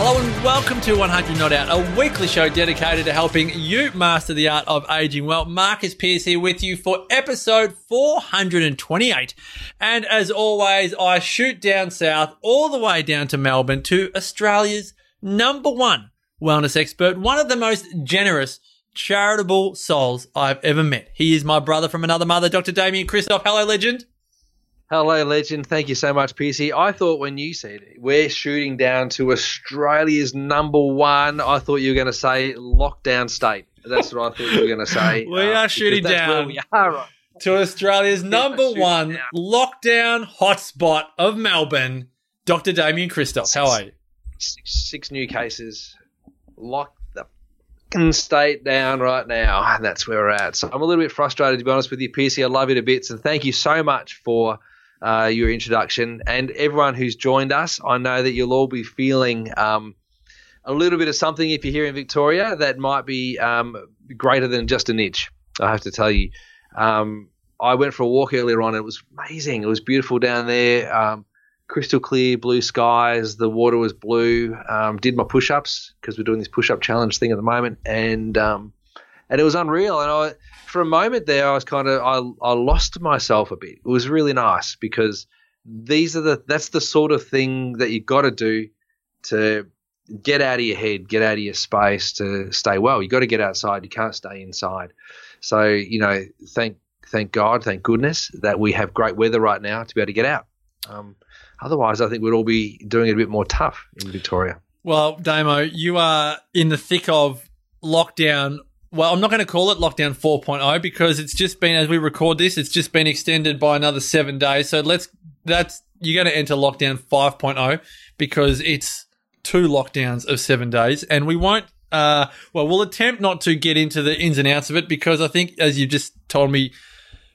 Hello and welcome to 100 Not Out, a weekly show dedicated to helping you master the art of aging well. Marcus Pearce here with you for episode 428. And as always, I shoot down south all the way down to Melbourne to Australia's number one wellness expert, one of the most generous, charitable souls I've ever met. He is my brother from another mother, Dr. Damien Kristof. Hello, legend. Hello, legend. Thank you so much, PC. I thought when you said we're shooting down to Australia's number one, I thought you were going to say lockdown state. That's what I thought you were going to say. we uh, are shooting down we are, right? to Australia's number one down. lockdown hotspot of Melbourne, Dr. Damien Kristof. How are you? Six, six new cases. Lock the state down right now. And that's where we're at. So I'm a little bit frustrated, to be honest with you, PC. I love you to bits. And thank you so much for uh, your introduction. And everyone who's joined us, I know that you'll all be feeling um, a little bit of something if you're here in Victoria that might be um, greater than just an itch. I have to tell you. Um, I went for a walk earlier on. It was amazing. It was beautiful down there. Um, crystal clear blue skies. The water was blue. Um, did my push ups because we're doing this push up challenge thing at the moment, and um, and it was unreal. And I, for a moment there, I was kind of I, I lost myself a bit. It was really nice because these are the that's the sort of thing that you've got to do to get out of your head, get out of your space to stay well. You got to get outside. You can't stay inside. So you know, thank thank God, thank goodness that we have great weather right now to be able to get out. Um, otherwise, I think we'd all be doing it a bit more tough in Victoria. Well, Damo, you are in the thick of lockdown. Well, I'm not going to call it lockdown 4.0 because it's just been, as we record this, it's just been extended by another seven days. So let's, that's, you're going to enter lockdown 5.0 because it's two lockdowns of seven days. And we won't, uh, well, we'll attempt not to get into the ins and outs of it because I think, as you just told me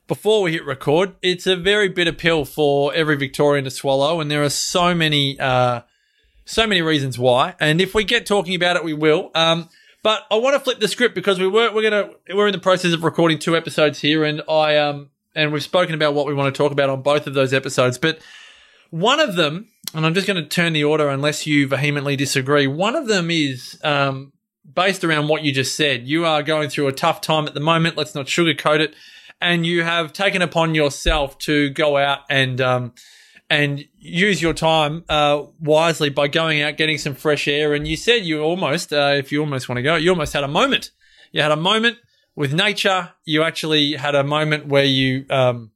before we hit record, it's a very bitter pill for every Victorian to swallow. And there are so many, uh, so many reasons why. And if we get talking about it, we will. Um, but I want to flip the script because we were we're gonna we're in the process of recording two episodes here, and I um and we've spoken about what we want to talk about on both of those episodes. But one of them, and I'm just going to turn the order unless you vehemently disagree. One of them is um based around what you just said. You are going through a tough time at the moment. Let's not sugarcoat it. And you have taken upon yourself to go out and um, and use your time uh, wisely by going out, getting some fresh air. And you said you almost, uh, if you almost want to go, you almost had a moment. You had a moment with nature. You actually had a moment where you, um,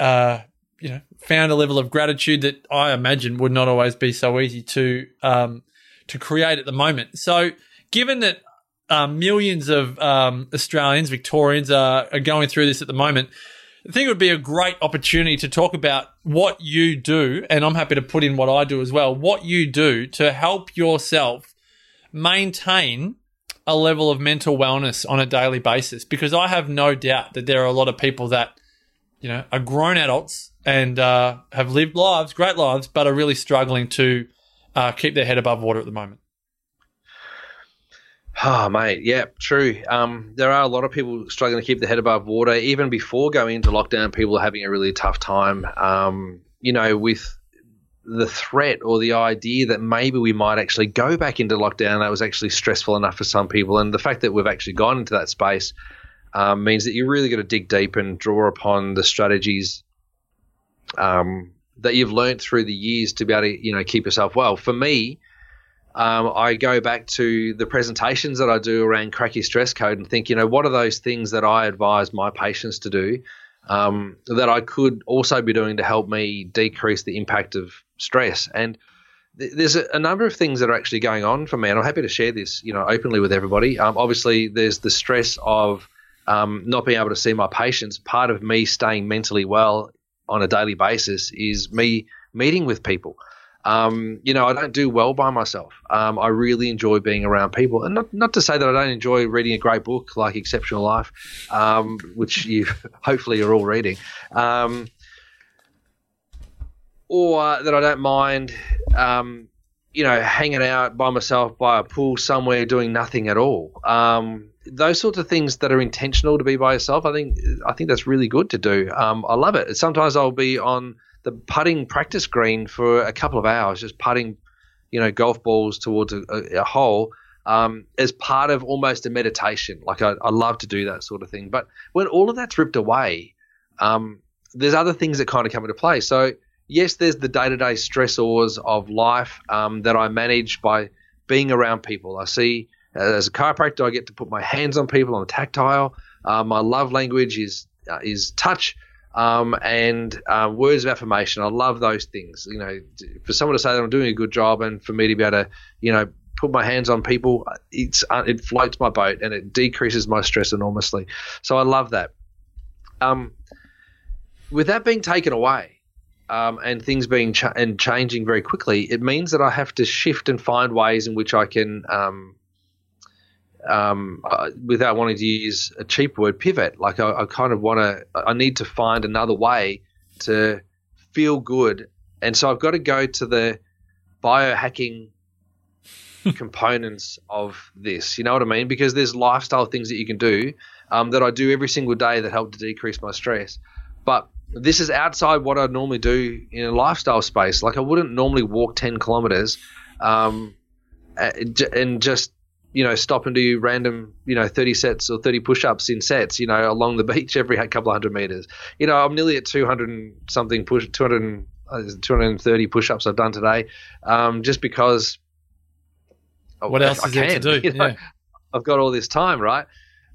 uh, you know, found a level of gratitude that I imagine would not always be so easy to um, to create at the moment. So, given that um, millions of um, Australians, Victorians are, are going through this at the moment. I think it would be a great opportunity to talk about what you do, and I'm happy to put in what I do as well. What you do to help yourself maintain a level of mental wellness on a daily basis, because I have no doubt that there are a lot of people that you know are grown adults and uh, have lived lives, great lives, but are really struggling to uh, keep their head above water at the moment. Oh, mate, yeah, true. Um, there are a lot of people struggling to keep their head above water. Even before going into lockdown, people are having a really tough time. Um, you know, with the threat or the idea that maybe we might actually go back into lockdown, that was actually stressful enough for some people. And the fact that we've actually gone into that space um, means that you really got to dig deep and draw upon the strategies um, that you've learned through the years to be able to, you know, keep yourself well. For me, um, I go back to the presentations that I do around Crack Your Stress Code and think, you know, what are those things that I advise my patients to do um, that I could also be doing to help me decrease the impact of stress? And th- there's a, a number of things that are actually going on for me, and I'm happy to share this, you know, openly with everybody. Um, obviously, there's the stress of um, not being able to see my patients. Part of me staying mentally well on a daily basis is me meeting with people. Um, you know, I don't do well by myself. Um, I really enjoy being around people, and not not to say that I don't enjoy reading a great book like Exceptional Life, um, which you hopefully are all reading, um, or that I don't mind, um, you know, hanging out by myself by a pool somewhere doing nothing at all. Um, those sorts of things that are intentional to be by yourself, I think I think that's really good to do. I love it. Sometimes I'll be on the putting practice green for a couple of hours, just putting, you know, golf balls towards a, a, a hole. Um, as part of almost a meditation. Like I, I, love to do that sort of thing. But when all of that's ripped away, um, there's other things that kind of come into play. So yes, there's the day-to-day stressors of life um, that I manage by being around people. I see as a chiropractor, I get to put my hands on people. I'm tactile. Uh, my love language is uh, is touch um, and uh, words of affirmation. I love those things. You know, for someone to say that I'm doing a good job, and for me to be able to, you know, put my hands on people, it's uh, it floats my boat and it decreases my stress enormously. So I love that. Um, with that being taken away, um, and things being and changing very quickly, it means that I have to shift and find ways in which I can um, um, uh, without wanting to use a cheap word, pivot. Like I, I kind of want to, I need to find another way to feel good, and so I've got to go to the biohacking components of this. You know what I mean? Because there's lifestyle things that you can do um, that I do every single day that help to decrease my stress, but this is outside what I normally do in a lifestyle space. Like I wouldn't normally walk ten kilometers. Um, and just you know, stop and do random, you know, 30 sets or 30 push ups in sets, you know, along the beach every couple of hundred meters. You know, I'm nearly at 200 something push, 200, uh, 230 push ups I've done today, um, just because. What else I, is I there to do? You know, yeah. I've got all this time, right?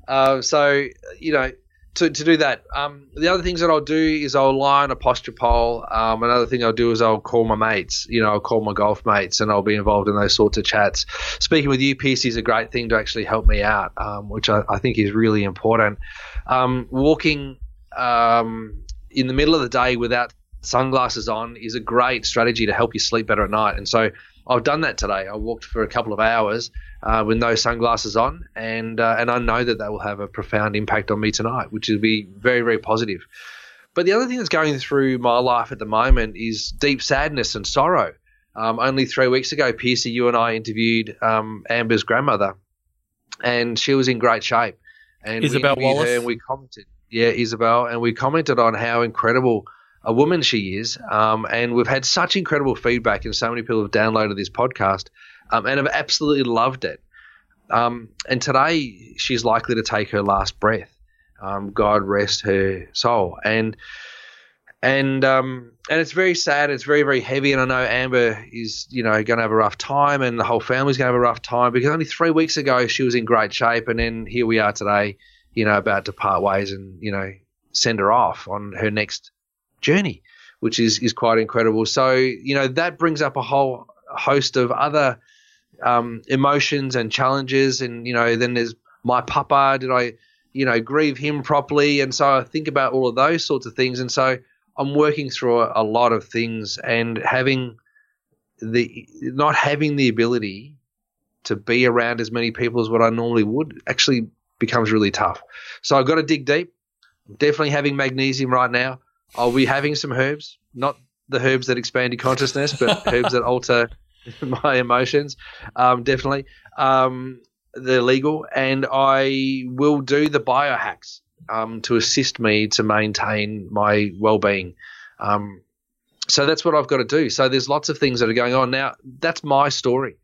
Uh, so, you know, to, to do that. Um, the other things that I'll do is I'll lie on a posture pole. Um, another thing I'll do is I'll call my mates. You know, I'll call my golf mates and I'll be involved in those sorts of chats. Speaking with you, PC, is a great thing to actually help me out, um, which I, I, think is really important. Um, walking um, in the middle of the day without sunglasses on is a great strategy to help you sleep better at night. And so I've done that today. I walked for a couple of hours uh, with no sunglasses on, and uh, and I know that that will have a profound impact on me tonight, which will be very very positive. But the other thing that's going through my life at the moment is deep sadness and sorrow. Um, only three weeks ago, Piercy, you and I interviewed um, Amber's grandmother, and she was in great shape. And Isabel we Wallace. and we commented, yeah, Isabel, and we commented on how incredible a woman she is. Um, and we've had such incredible feedback, and so many people have downloaded this podcast um, and have absolutely loved it. Um, and today she's likely to take her last breath. Um, God rest her soul. And and um, and it's very sad. It's very very heavy. And I know Amber is you know going to have a rough time, and the whole family's going to have a rough time because only three weeks ago she was in great shape, and then here we are today, you know, about to part ways and you know send her off on her next journey, which is is quite incredible. So you know that brings up a whole host of other um, emotions and challenges, and you know then there's my papa. Did I you know grieve him properly? And so I think about all of those sorts of things, and so I'm working through a, a lot of things and having the not having the ability to be around as many people as what I normally would actually becomes really tough. So I've got to dig deep. Definitely having magnesium right now. I'll be having some herbs, not the herbs that expand your consciousness, but herbs that alter my emotions. Um, definitely. Um, they're legal, and I will do the biohacks um, to assist me to maintain my well-being. Um, so that's what I've got to do. So there's lots of things that are going on now. That's my story.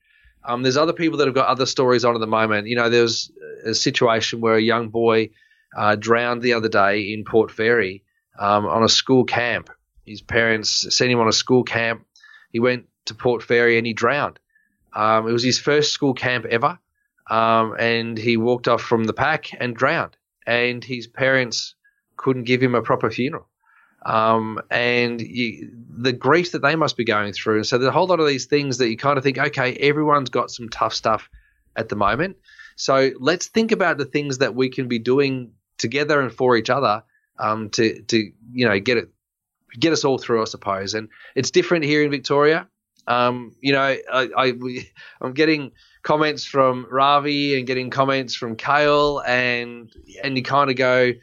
Um, there's other people that have got other stories on at the moment. You know, there's a situation where a young boy uh, drowned the other day in Port Fairy um, on a school camp. His parents sent him on a school camp. He went to Port Fairy and he drowned. Um, it was his first school camp ever, um, and he walked off from the pack and drowned. And his parents couldn't give him a proper funeral. Um, and you, the grief that they must be going through. And so there's a whole lot of these things that you kind of think, okay, everyone's got some tough stuff at the moment. So let's think about the things that we can be doing together and for each other um, to to you know get it get us all through, I suppose. And it's different here in Victoria. Um, you know, I, I I'm getting comments from Ravi and getting comments from Kale, and and you kind of go,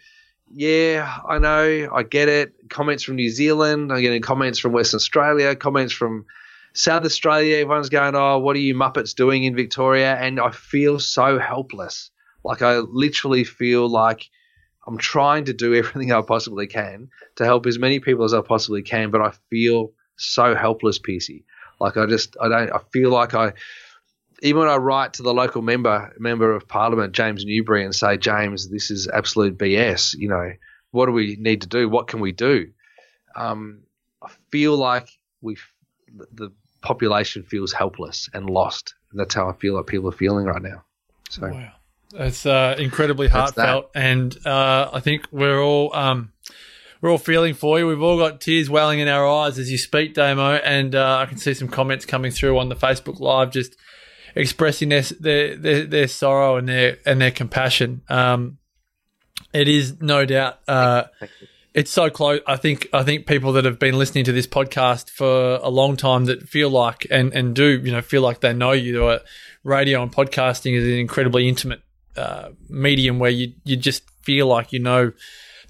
yeah, I know, I get it. Comments from New Zealand, I'm getting comments from Western Australia, comments from South Australia. Everyone's going, oh, what are you Muppets doing in Victoria? And I feel so helpless. Like I literally feel like I'm trying to do everything I possibly can to help as many people as I possibly can, but I feel so helpless, PC. Like I just I don't I feel like I even when I write to the local member member of parliament, James Newbury, and say, James, this is absolute BS. You know, what do we need to do? What can we do? Um, I feel like we the population feels helpless and lost. And that's how I feel like people are feeling right now. So wow. It's uh, incredibly heartfelt, and uh, I think we're all um, we're all feeling for you. We've all got tears welling in our eyes as you speak, Damo, and uh, I can see some comments coming through on the Facebook Live, just expressing their their their, their sorrow and their and their compassion. Um, it is no doubt. Uh, it's so close. I think I think people that have been listening to this podcast for a long time that feel like and and do you know feel like they know you. Uh, radio and podcasting is an incredibly intimate uh, medium where you you just feel like you know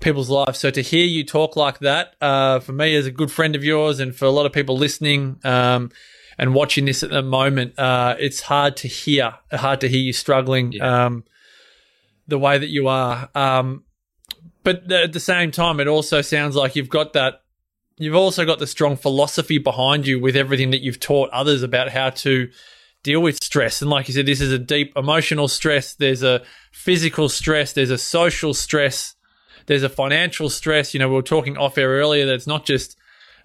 people's lives. So to hear you talk like that, uh, for me as a good friend of yours, and for a lot of people listening um, and watching this at the moment, uh, it's hard to hear. Hard to hear you struggling yeah. um, the way that you are. Um, but at the same time, it also sounds like you've got that. You've also got the strong philosophy behind you with everything that you've taught others about how to deal with stress. And like you said, this is a deep emotional stress. There's a physical stress. There's a social stress. There's a financial stress. You know, we were talking off air earlier that it's not just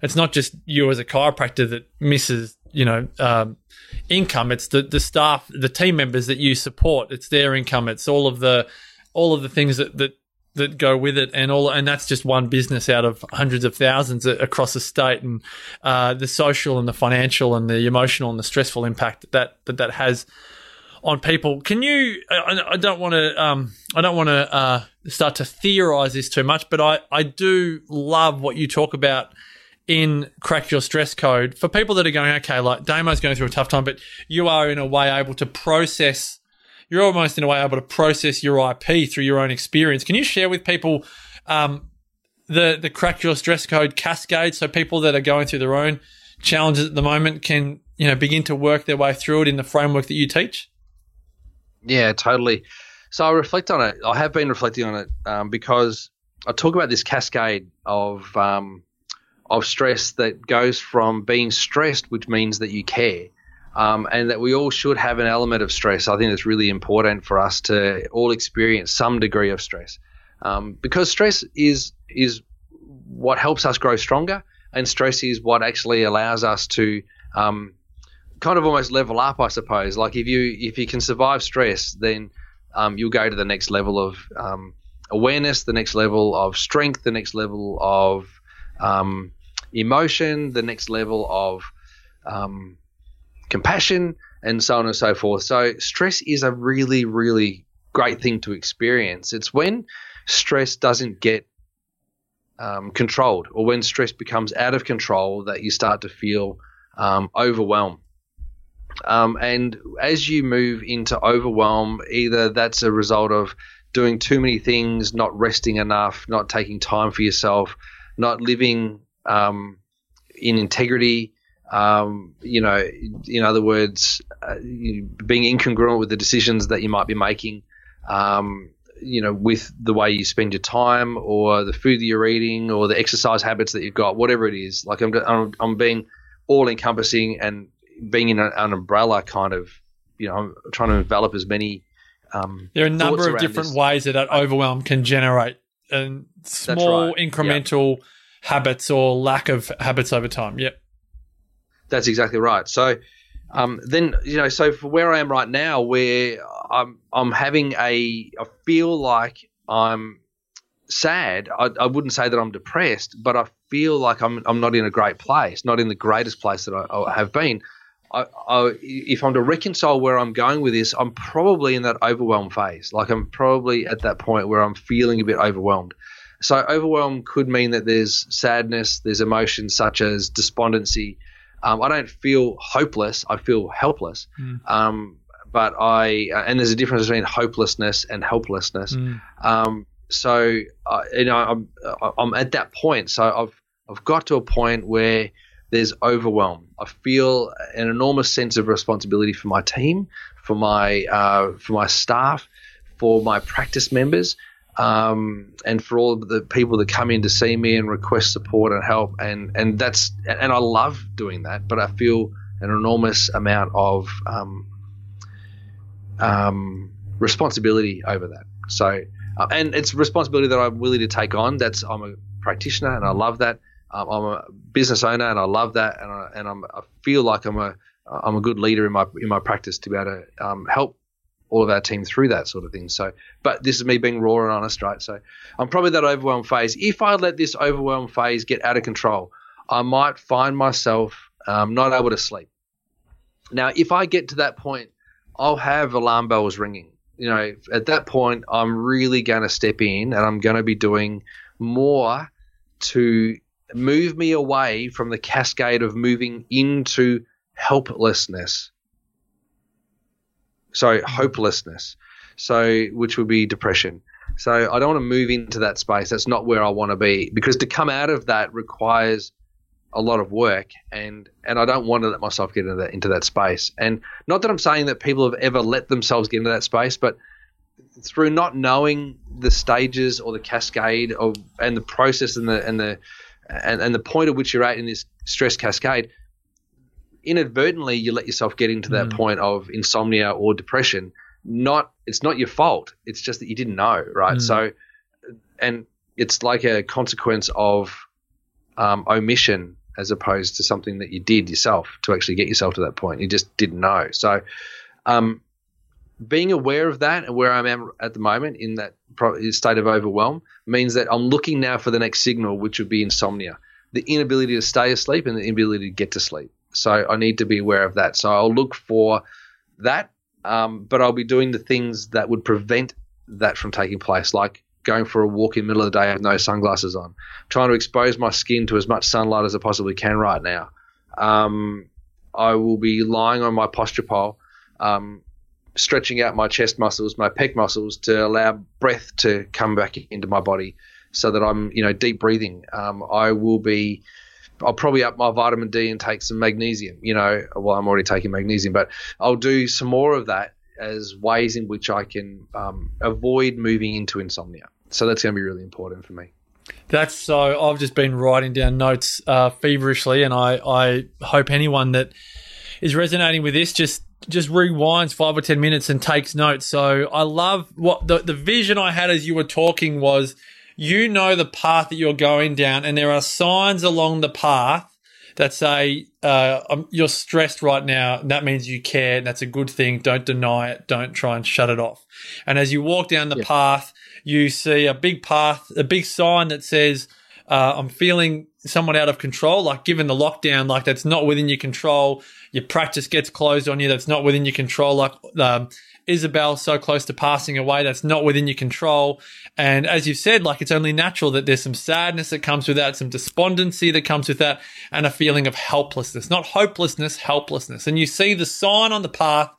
it's not just you as a chiropractor that misses you know um, income. It's the the staff, the team members that you support. It's their income. It's all of the all of the things that that that go with it and all and that's just one business out of hundreds of thousands across the state and uh, the social and the financial and the emotional and the stressful impact that that, that, has on people. Can you i, don't want to um, i don't want to uh, start to theorize this too much but i i do love what you talk about in crack your stress code. For people that are going okay like damo's going through a tough time but you are in a way able to process you're almost in a way able to process your IP through your own experience. Can you share with people um, the the crack your stress code cascade so people that are going through their own challenges at the moment can you know begin to work their way through it in the framework that you teach? Yeah, totally. So I reflect on it. I have been reflecting on it um, because I talk about this cascade of um, of stress that goes from being stressed, which means that you care, um, and that we all should have an element of stress. I think it's really important for us to all experience some degree of stress, um, because stress is is what helps us grow stronger, and stress is what actually allows us to um, kind of almost level up, I suppose. Like if you if you can survive stress, then um, you'll go to the next level of um, awareness, the next level of strength, the next level of um, emotion, the next level of um, compassion, and so on and so forth. So, stress is a really, really great thing to experience. It's when stress doesn't get um, controlled or when stress becomes out of control that you start to feel um, overwhelmed. Um, and as you move into overwhelm, either that's a result of doing too many things, not resting enough, not taking time for yourself, not living um, in integrity, um, you know, in other words, uh, being incongruent with the decisions that you might be making, um, you know, with the way you spend your time or the food that you're eating or the exercise habits that you've got, whatever it is. Like I'm, I'm, I'm being all encompassing and being in an, an, umbrella kind of, you know, I'm trying to envelop as many. Um, there are a number of different this. ways that that overwhelm can generate and small right. incremental yep. habits or lack of habits over time. Yep. That's exactly right. So um, then you know, so for where I am right now, where I'm I'm having a I feel like I'm sad. I, I wouldn't say that I'm depressed, but I feel like I'm I'm not in a great place, not in the greatest place that I, I have been. I, I, if I'm to reconcile where I'm going with this, I'm probably in that overwhelmed phase. Like I'm probably at that point where I'm feeling a bit overwhelmed. So overwhelmed could mean that there's sadness, there's emotions such as despondency, Um, I don't feel hopeless. I feel helpless. Mm. Um, but I uh, and there's a difference between hopelessness and helplessness. Mm. Um, so uh, you know, I'm I'm at that point. So I've I've got to a point where there's overwhelm. I feel an enormous sense of responsibility for my team, for my uh, for my staff, for my practice members, um, and for all the people that come in to see me and request support and help. And and that's and I love doing that, but I feel an enormous amount of um, um, responsibility over that. So, uh, and it's responsibility that I'm willing to take on. That's I'm a practitioner and I love that. Um, I'm a business owner and I love that, and I, and I'm, I feel like I'm a I'm a good leader in my in my practice to be able to um, help all of our team through that sort of thing. So, but this is me being raw and honest, right? So, I'm probably that overwhelm phase. If I let this overwhelm phase get out of control, I might find myself um, not able to sleep. Now, if I get to that point, I'll have alarm bells ringing. You know, at that point, I'm really going to step in and I'm going to be doing more to move me away from the cascade of moving into helplessness. So mm-hmm. hopelessness. So which would be depression. So I don't want to move into that space. That's not where I want to be because to come out of that requires a lot of work and and I don't want to let myself get into that into that space. And not that I'm saying that people have ever let themselves get into that space, but through not knowing the stages or the cascade of and the process and the and the and, and the point at which you're at in this stress cascade, inadvertently you let yourself get into that Mm. point of insomnia or depression. Not it's not your fault. It's just that you didn't know, right? Mm. So, and it's like a consequence of um, omission as opposed to something that you did yourself to actually get yourself to that point. You just didn't know. So, um, being aware of that and where I am at the moment in that state of overwhelm means that I'm looking now for the next signal, which would be insomnia, the inability to stay asleep and the inability to get to sleep. So I need to be aware of that. So I'll look for that, um, but I'll be doing the things that would prevent that from taking place, like going for a walk in the middle of the day with no sunglasses on, trying to expose my skin to as much sunlight as I possibly can right now. Um, I will be lying on my posture pole, um, stretching out my chest muscles, my pec muscles to allow breath to come back into my body so that I'm, you know, deep breathing. Um, I will be, I'll probably up my vitamin D and take some magnesium, you know, well, I'm already taking magnesium, but I'll do some more of that as ways in which I can um, avoid moving into insomnia. So that's going to be really important for me. That's so. I've just been writing down notes uh, feverishly, and I, I hope anyone that is resonating with this just just rewinds five or ten minutes and takes notes. So I love what the the vision I had as you were talking was. You know the path that you're going down, and there are signs along the path that say uh, um, you're stressed right now. That means you care. And that's a good thing. Don't deny it. Don't try and shut it off. And as you walk down the Yeah. path, you see a big path, a big sign that says, uh, I'm feeling somewhat out of control, like given the lockdown, like that's not within your control. Your practice gets closed on you. That's not within your control. Like, um, Isabel so close to passing away. That's not within your control. And as you've said, like it's only natural that there's some sadness that comes with that, some despondency that comes with that, and a feeling of helplessness, not hopelessness, helplessness. And you see the sign on the path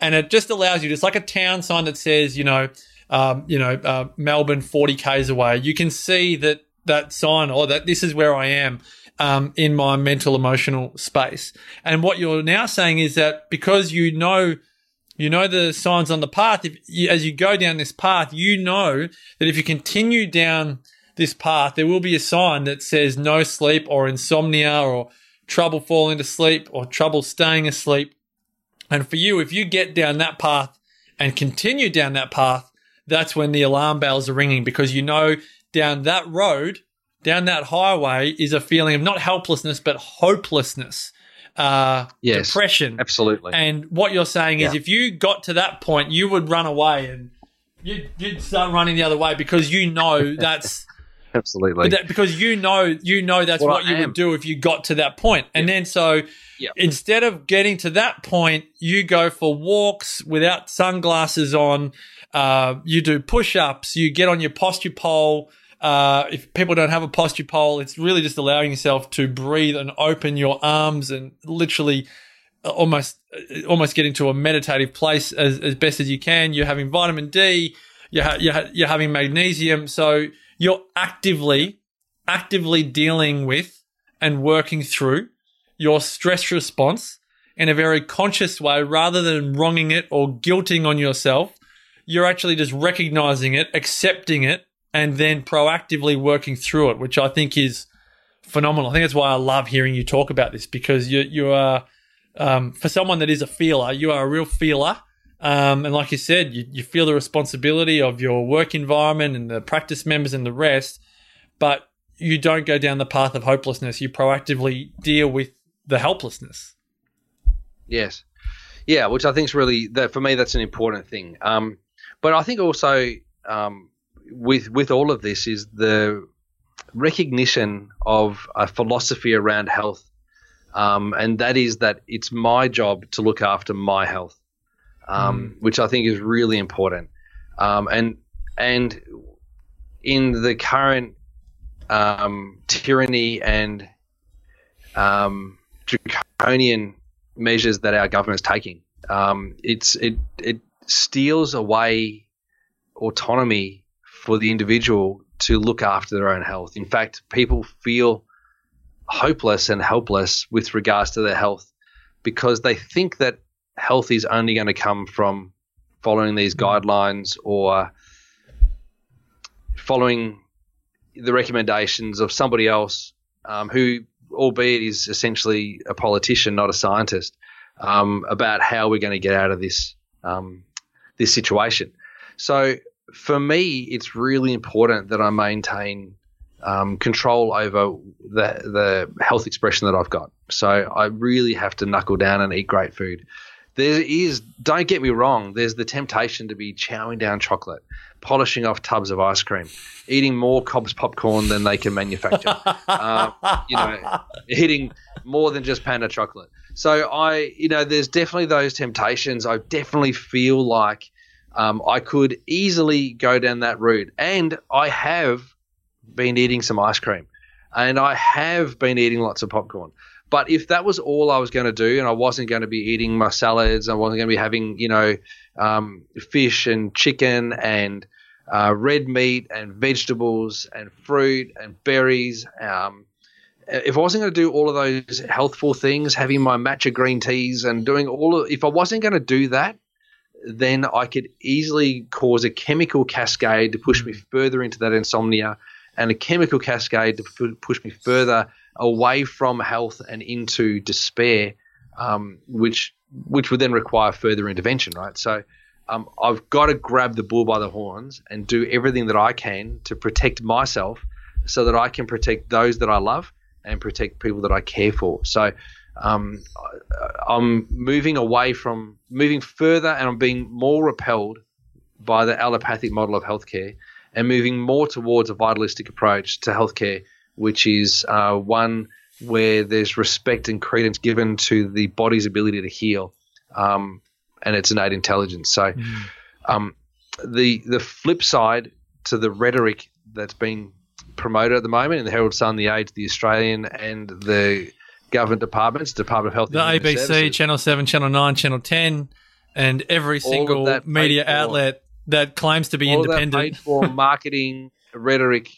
and it just allows you, just like a town sign that says, you know, um, you know, uh, Melbourne 40 Ks away, you can see that that sign or that this is where I am um, in my mental emotional space. And what you're now saying is that because you know, you know the signs on the path, if you, as you go down this path, you know that if you continue down this path, there will be a sign that says no sleep or insomnia or trouble falling to sleep or trouble staying asleep. And for you, if you get down that path and continue down that path, that's when the alarm bells are ringing because you know down that road, down that highway is a feeling of not helplessness, but hopelessness, uh, Yes. depression. Absolutely. And what you're saying is if you got to that point, you would run away and you'd, you'd start running the other way because you know that's Absolutely. that, because you know you know that's Well, what you would do if you got to that point. And then so Yeah. instead of getting to that point, you go for walks without sunglasses on. Uh, you do push ups. You get on your posture pole. Uh, if people don't have a posture pole, it's really just allowing yourself to breathe and open your arms and literally uh, almost uh, almost get into a meditative place as, as best as you can. You're having vitamin D, you're, ha- you're, ha- you're having magnesium, so you're actively actively dealing with and working through your stress response in a very conscious way rather than wronging it or guilting on yourself. You're actually just recognizing it, accepting it, and then proactively working through it, which I think is phenomenal. I think that's why I love hearing you talk about this because you you are um, for someone that is a feeler, you are a real feeler. Um, and like you said, you, you feel the responsibility of your work environment and the practice members and the rest, but you don't go down the path of hopelessness. You proactively deal with the helplessness. Yes, yeah, which I think is really that for me that's an important thing. Um, but I think also um, with with all of this is the recognition of a philosophy around health, um, and that is that it's my job to look after my health, um, which I think is really important. Um, and and in the current um, tyranny and um, draconian measures that our government is taking, um, it's it it steals away autonomy for the individual to look after their own health. In fact, people feel hopeless and helpless with regards to their health because they think that health is only going to come from following these guidelines or following the recommendations of somebody else um, who, albeit is essentially a politician, not a scientist, um, about how we're going to get out of this um, this situation. So for me, it's really important that I maintain um, control over the the health expression that I've got. So I really have to knuckle down and eat great food. There is, don't get me wrong, there's the temptation to be chowing down chocolate, polishing off tubs of ice cream, eating more Cobs popcorn than they can manufacture. um, you know, eating more than just Pana chocolate. So I, you know, there's definitely those temptations. I definitely feel like um, I could easily go down that route, and I have been eating some ice cream, and I have been eating lots of popcorn. But if that was all I was going to do, and I wasn't going to be eating my salads, I wasn't going to be having, you know, um, fish and chicken and uh, red meat and vegetables and fruit and berries. Um, if I wasn't going to do all of those healthful things, having my matcha green teas and doing all of, if I wasn't going to do that, then I could easily cause a chemical cascade to push me further into that insomnia and a chemical cascade to push me further away from health and into despair, um, which which would then require further intervention, right? So um, I've got to grab the bull by the horns and do everything that I can to protect myself, so that I can protect those that I love and protect people that I care for. So um, I'm moving away from moving further, and I'm being more repelled by the allopathic model of healthcare, and moving more towards a vitalistic approach to healthcare which is uh, one where there's respect and credence given to the body's ability to heal um, and its innate intelligence. So, mm. um, the the flip side to the rhetoric that's been promoted at the moment in the Herald Sun, the Age, the Australian, and the government departments, Department of Health, the ABC, Services, Channel Seven, Channel Nine, Channel Ten, and every single media outlet that claims to be independent. paid for marketing rhetoric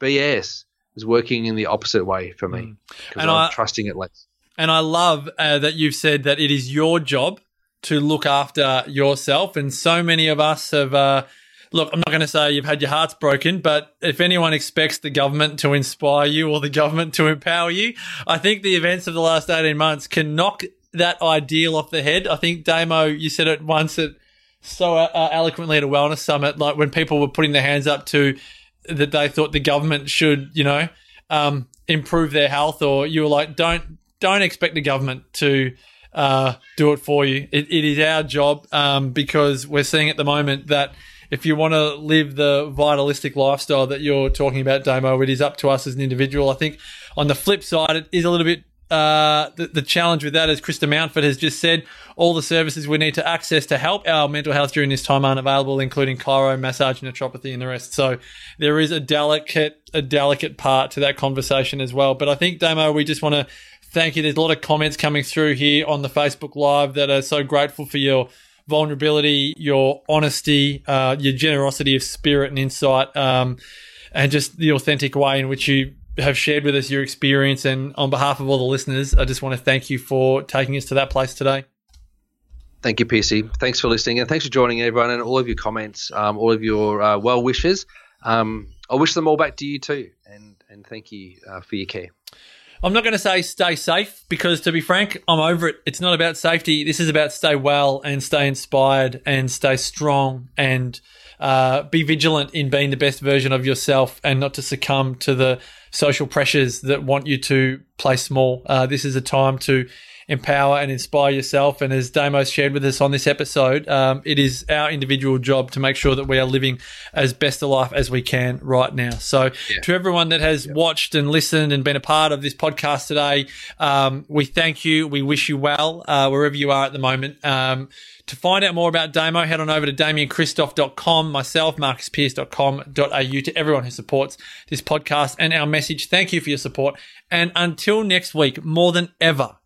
BS is working in the opposite way for me because mm. I'm I, trusting it less. And I love uh, that you've said that it is your job to look after yourself. And so many of us have. Uh, look, I'm not going to say you've had your hearts broken, but if anyone expects the government to inspire you or the government to empower you, I think the events of the last 18 months can knock that ideal off the head. I think, Damo, you said it once that so uh, eloquently at a wellness summit, like when people were putting their hands up to that they thought the government should, you know, um, improve their health, or you were like, don't don't expect the government to uh, do it for you. It, it is our job um, because we're seeing at the moment that if you want to live the vitalistic lifestyle that you're talking about, Damo, it is up to us as an individual. I think on the flip side, it is a little bit uh, the, the challenge with that, as Krista Mountford has just said, all the services we need to access to help our mental health during this time aren't available, including chiro, massage, naturopathy, and the rest. So there is a delicate, a delicate part to that conversation as well. But I think, Damo, we just want to thank you. There's a lot of comments coming through here on the Facebook Live that are so grateful for your vulnerability, your honesty, uh, your generosity of spirit and insight, um, and just the authentic way in which you have shared with us your experience. And on behalf of all the listeners, I just want to thank you for taking us to that place today. Thank you, PC. Thanks for listening, and thanks for joining everyone and all of your comments, um, all of your uh, well wishes. Um, I wish them all back to you too, and and thank you uh, for your care. I'm not going to say stay safe because, to be frank, I'm over it. It's not about safety. This is about stay well and stay inspired and stay strong and uh, be vigilant in being the best version of yourself and not to succumb to the social pressures that want you to play small. Uh, this is a time to empower and inspire yourself. And as Damos shared with us on this episode, um, it is our individual job to make sure that we are living as best a life as we can right now. So, yeah. to everyone that has yeah. watched and listened and been a part of this podcast today, um, we thank you. We wish you well uh, wherever you are at the moment. Um, to find out more about Damo, head on over to damienkristof.com, myself, marcuspearce.com.au, to everyone who supports this podcast and our message. Thank you for your support. And until next week, more than ever,